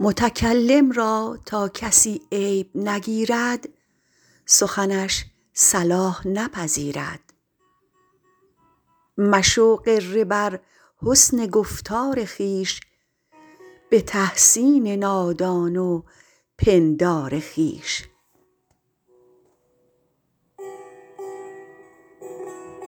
متکلم را تا کسی عیب نگیرد سخنش صلاح نپذیرد. مشو غره بر حسن گفتار خویش به تحسین نادان و پندار خویش.